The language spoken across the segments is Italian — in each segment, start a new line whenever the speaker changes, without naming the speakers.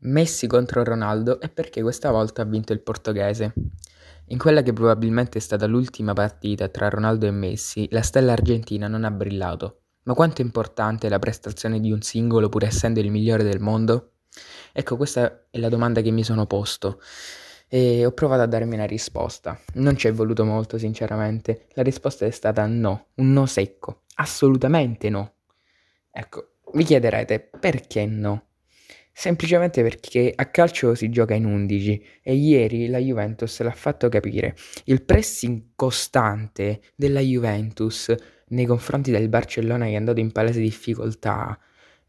Messi contro Ronaldo e perché questa volta ha vinto il portoghese. In quella che probabilmente è stata l'ultima partita tra Ronaldo e Messi, la stella argentina non ha brillato. Ma quanto è importante la prestazione di un singolo pur essendo il migliore del mondo? Ecco, questa è la domanda che mi sono posto e ho provato a darmi una risposta. Non ci è voluto molto, sinceramente. La risposta è stata no, un no secco, assolutamente no. Ecco, vi chiederete perché no? Semplicemente perché a calcio si gioca in 11 e ieri la Juventus l'ha fatto capire. Il pressing costante della Juventus nei confronti del Barcellona che è andato in palese difficoltà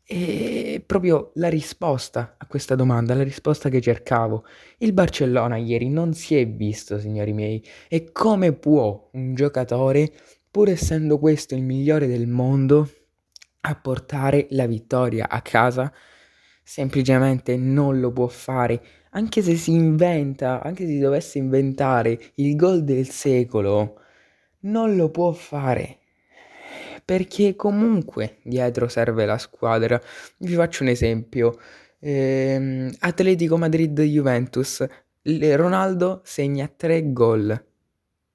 è proprio la risposta a questa domanda, la risposta che cercavo. Il Barcellona ieri non si è visto, signori miei, e come può un giocatore, pur essendo questo il migliore del mondo, apportare la vittoria a casa semplicemente non lo può fare. Anche se si inventa, anche se si dovesse inventare il gol del secolo, non lo può fare. Perché comunque dietro serve la squadra. Vi faccio un esempio. Ehm, Atletico Madrid-Juventus. Ronaldo segna tre gol.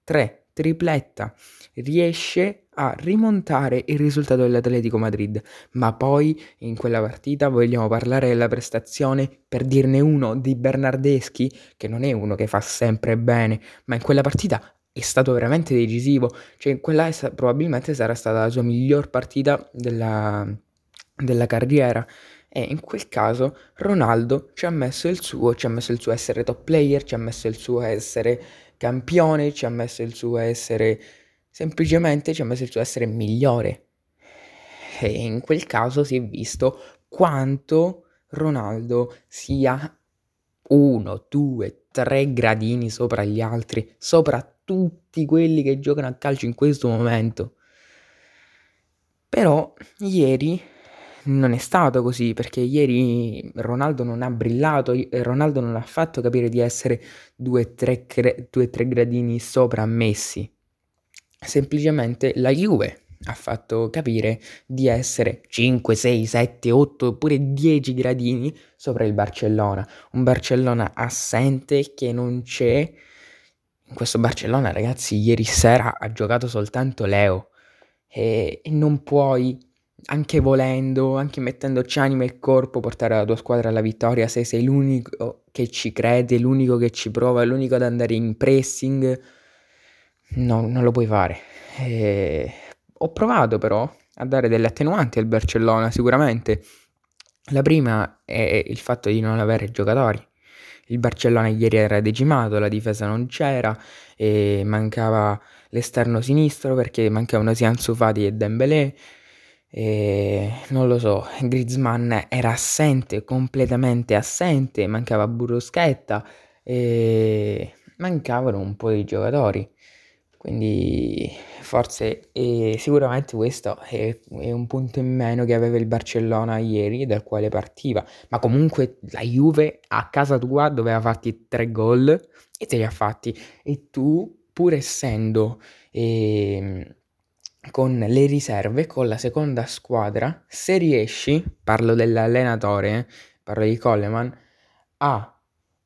Tre, tripletta. Riesce a rimontare il risultato dell'Atletico Madrid, ma poi in quella partita vogliamo parlare della prestazione per dirne uno di Bernardeschi, che non è uno che fa sempre bene, ma in quella partita è stato veramente decisivo, cioè quella è, probabilmente sarà stata la sua miglior partita della, della carriera e in quel caso Ronaldo ci ha messo il suo, ci ha messo il suo essere top player, ci ha messo il suo essere campione, ci ha messo il suo essere semplicemente ci ha messo il suo essere migliore. E in quel caso si è visto quanto Ronaldo sia uno, due, tre gradini sopra gli altri, sopra tutti quelli che giocano a calcio in questo momento. Però ieri non è stato così perché ieri Ronaldo non ha brillato, Ronaldo non ha fatto capire di essere due o tre gradini sopra Messi semplicemente la Juve ha fatto capire di essere 5, 6, 7, 8 oppure 10 gradini sopra il Barcellona. Un Barcellona assente che non c'è. In questo Barcellona, ragazzi, ieri sera ha giocato soltanto Leo. E, e non puoi, anche volendo, anche mettendoci anima e corpo, portare la tua squadra alla vittoria se sei l'unico che ci crede, l'unico che ci prova, l'unico ad andare in pressing No, non lo puoi fare. E... Ho provato però a dare delle attenuanti al Barcellona, sicuramente. La prima è il fatto di non avere giocatori. Il Barcellona ieri era decimato, la difesa non c'era e mancava l'esterno sinistro perché mancavano sia Ansu Fati e Dembélé. E non lo so, Griezmann era assente, completamente assente, mancava Buruschetta e mancavano un po' di giocatori. Quindi forse e sicuramente questo è, è, un punto in meno che aveva il Barcellona ieri dal quale partiva. Ma comunque la Juve a casa tua doveva farti tre gol e te li ha fatti. E tu, pur essendo eh, con le riserve, con la seconda squadra, se riesci, parlo dell'allenatore, eh, parlo di Coleman, a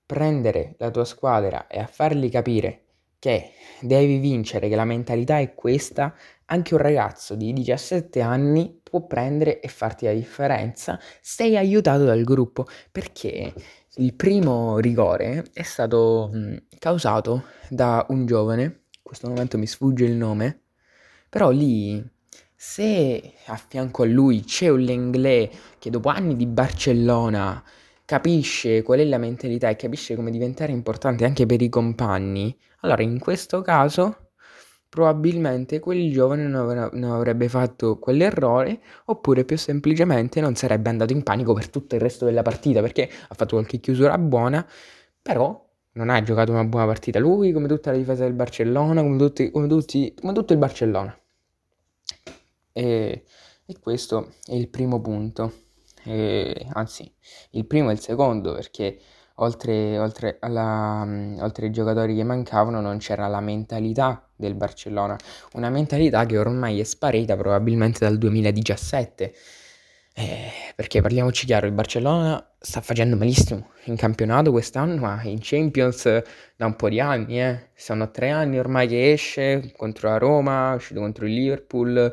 prendere la tua squadra e a fargli capire che devi vincere, che la mentalità è questa, anche un ragazzo di 17 anni può prendere e farti la differenza sei aiutato dal gruppo, perché il primo rigore è stato causato da un giovane, in questo momento mi sfugge il nome, però lì se a fianco a lui c'è un Lenglet che dopo anni di Barcellona capisce qual è la mentalità e capisce come diventare importante anche per i compagni, allora in questo caso probabilmente quel giovane non, non avrebbe fatto quell'errore oppure più semplicemente non sarebbe andato in panico per tutto il resto della partita perché ha fatto qualche chiusura buona, però non ha giocato una buona partita lui come tutta la difesa del Barcellona, come, tutti, come, tutti, come tutto il Barcellona. E, e questo è il primo punto eh, anzi il primo e il secondo perché oltre, oltre, alla, oltre ai giocatori che mancavano non c'era la mentalità del Barcellona, una mentalità che ormai è sparita probabilmente dal 2017. Eh, perché parliamoci chiaro, il Barcellona sta facendo malissimo in campionato quest'anno, ma in Champions da un po' di anni, eh. Sono tre anni ormai che esce contro la Roma, è uscito contro il Liverpool.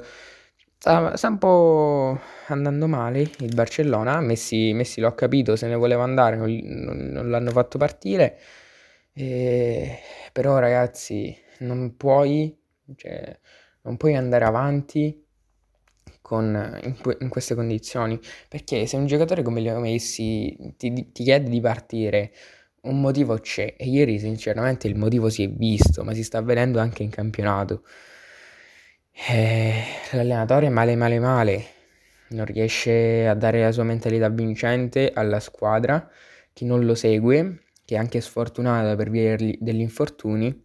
Sta, sta un po' andando male il Barcellona. Messi, Messi l'ho capito, se ne voleva andare, non, non, non l'hanno fatto partire. E, però ragazzi, non puoi, cioè, non puoi andare avanti con, in, in, queste condizioni, perché se un giocatore come Leo Messi ti, ti chiede di partire, un motivo c'è. E ieri sinceramente il motivo si è visto, ma si sta vedendo anche in campionato. Eh, l'allenatore male male male, non riesce a dare la sua mentalità vincente alla squadra, chi non lo segue, che è anche sfortunata per via degli infortuni,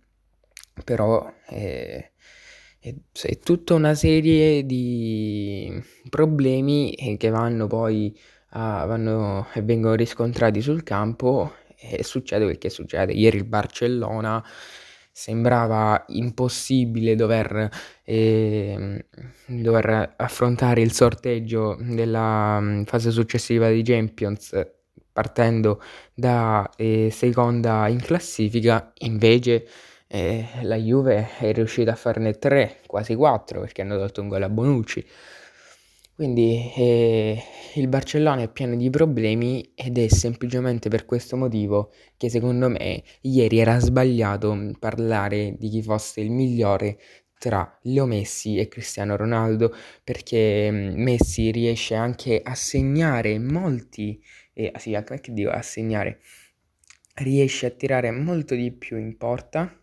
però eh, è, tutta una serie di problemi che vanno poi a, vanno e vengono riscontrati sul campo e succede quel che succede. Ieri il Barcellona sembrava impossibile dover, eh, dover affrontare il sorteggio della mm, fase successiva di Champions partendo da eh, seconda in classifica, invece eh, la Juve è riuscita a farne 3, quasi 4 perché hanno dato un gol a Bonucci. Quindi eh, il Barcellona è pieno di problemi ed è semplicemente per questo motivo che secondo me ieri era sbagliato parlare di chi fosse il migliore tra Leo Messi e Cristiano Ronaldo perché mm, Messi riesce anche a segnare molti, eh, sì, che dico a segnare, riesce a tirare molto di più in porta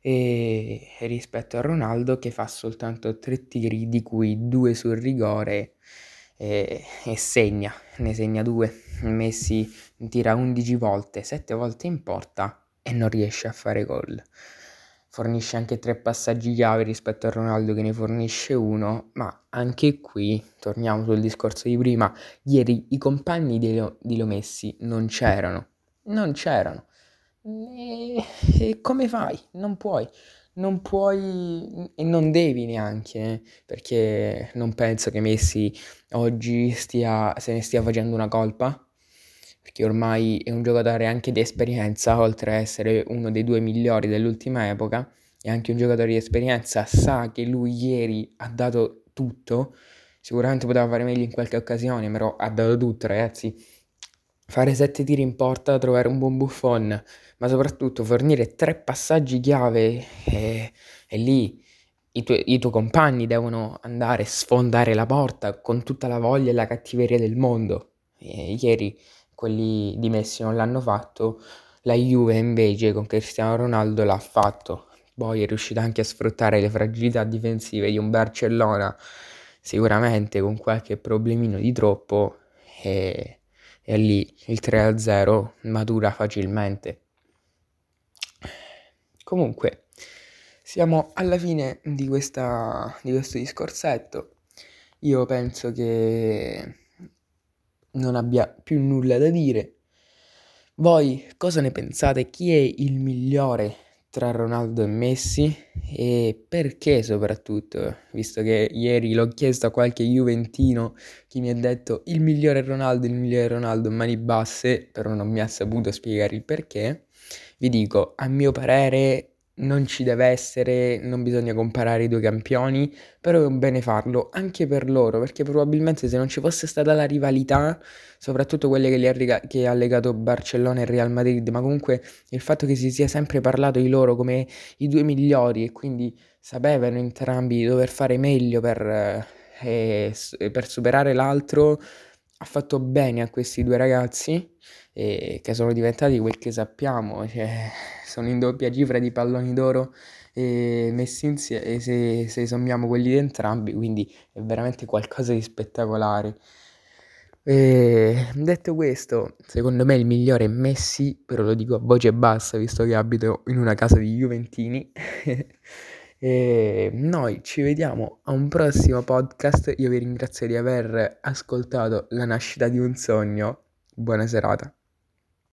e rispetto a Ronaldo che fa soltanto tre tiri di cui due sul rigore e, e segna, ne segna due. Messi tira 11 volte, 7 volte in porta e non riesce a fare gol. Fornisce anche tre passaggi chiave rispetto a Ronaldo che ne fornisce uno, ma anche qui torniamo sul discorso di prima. Ieri i compagni di Leo, di Leo Messi non c'erano, non c'erano. E, e come fai? Non puoi, non puoi e non devi neanche, eh, perché non penso che Messi oggi stia, se ne stia facendo una colpa, perché ormai è un giocatore anche di esperienza, oltre a essere uno dei due migliori dell'ultima epoca, è anche un giocatore di esperienza, sa che lui ieri ha dato tutto, sicuramente poteva fare meglio in qualche occasione, però ha dato tutto, ragazzi fare sette tiri in porta, trovare un buon buffon, ma soprattutto fornire tre passaggi chiave e, e lì i, tu- i, tuoi compagni devono andare a sfondare la porta con tutta la voglia e la cattiveria del mondo. E ieri quelli di Messi non l'hanno fatto, la Juve invece con Cristiano Ronaldo l'ha fatto. Poi è riuscita anche a sfruttare le fragilità difensive di un Barcellona, sicuramente con qualche problemino di troppo. E e lì il 3-0 matura facilmente. Comunque, siamo alla fine di, questa, di questo discorsetto. Io penso che non abbia più nulla da dire. Voi cosa ne pensate? Chi è il migliore tra Ronaldo e Messi e perché soprattutto, visto che ieri l'ho chiesto a qualche Juventino che mi ha detto il migliore Ronaldo, il migliore Ronaldo, mani basse, però non mi ha saputo spiegare il perché, vi dico, a mio parere non ci deve essere, non bisogna comparare i due campioni, però è un bene farlo anche per loro, perché probabilmente se non ci fosse stata la rivalità, soprattutto quelle che, ha, riga- che ha legato Barcellona e Real Madrid, ma comunque il fatto che si sia sempre parlato di loro come i due migliori e quindi sapevano entrambi di dover fare meglio per, eh, per superare l'altro, ha fatto bene a questi due ragazzi eh, che sono diventati quel che sappiamo, cioè, sono in doppia cifra di palloni d'oro messi insieme se, se sommiamo quelli di entrambi, quindi è veramente qualcosa di spettacolare. E detto questo, secondo me il migliore è Messi, però lo dico a voce bassa visto che abito in una casa di Juventini. e noi ci vediamo a un prossimo podcast. Io vi ringrazio di aver ascoltato la nascita di un sogno. Buona serata.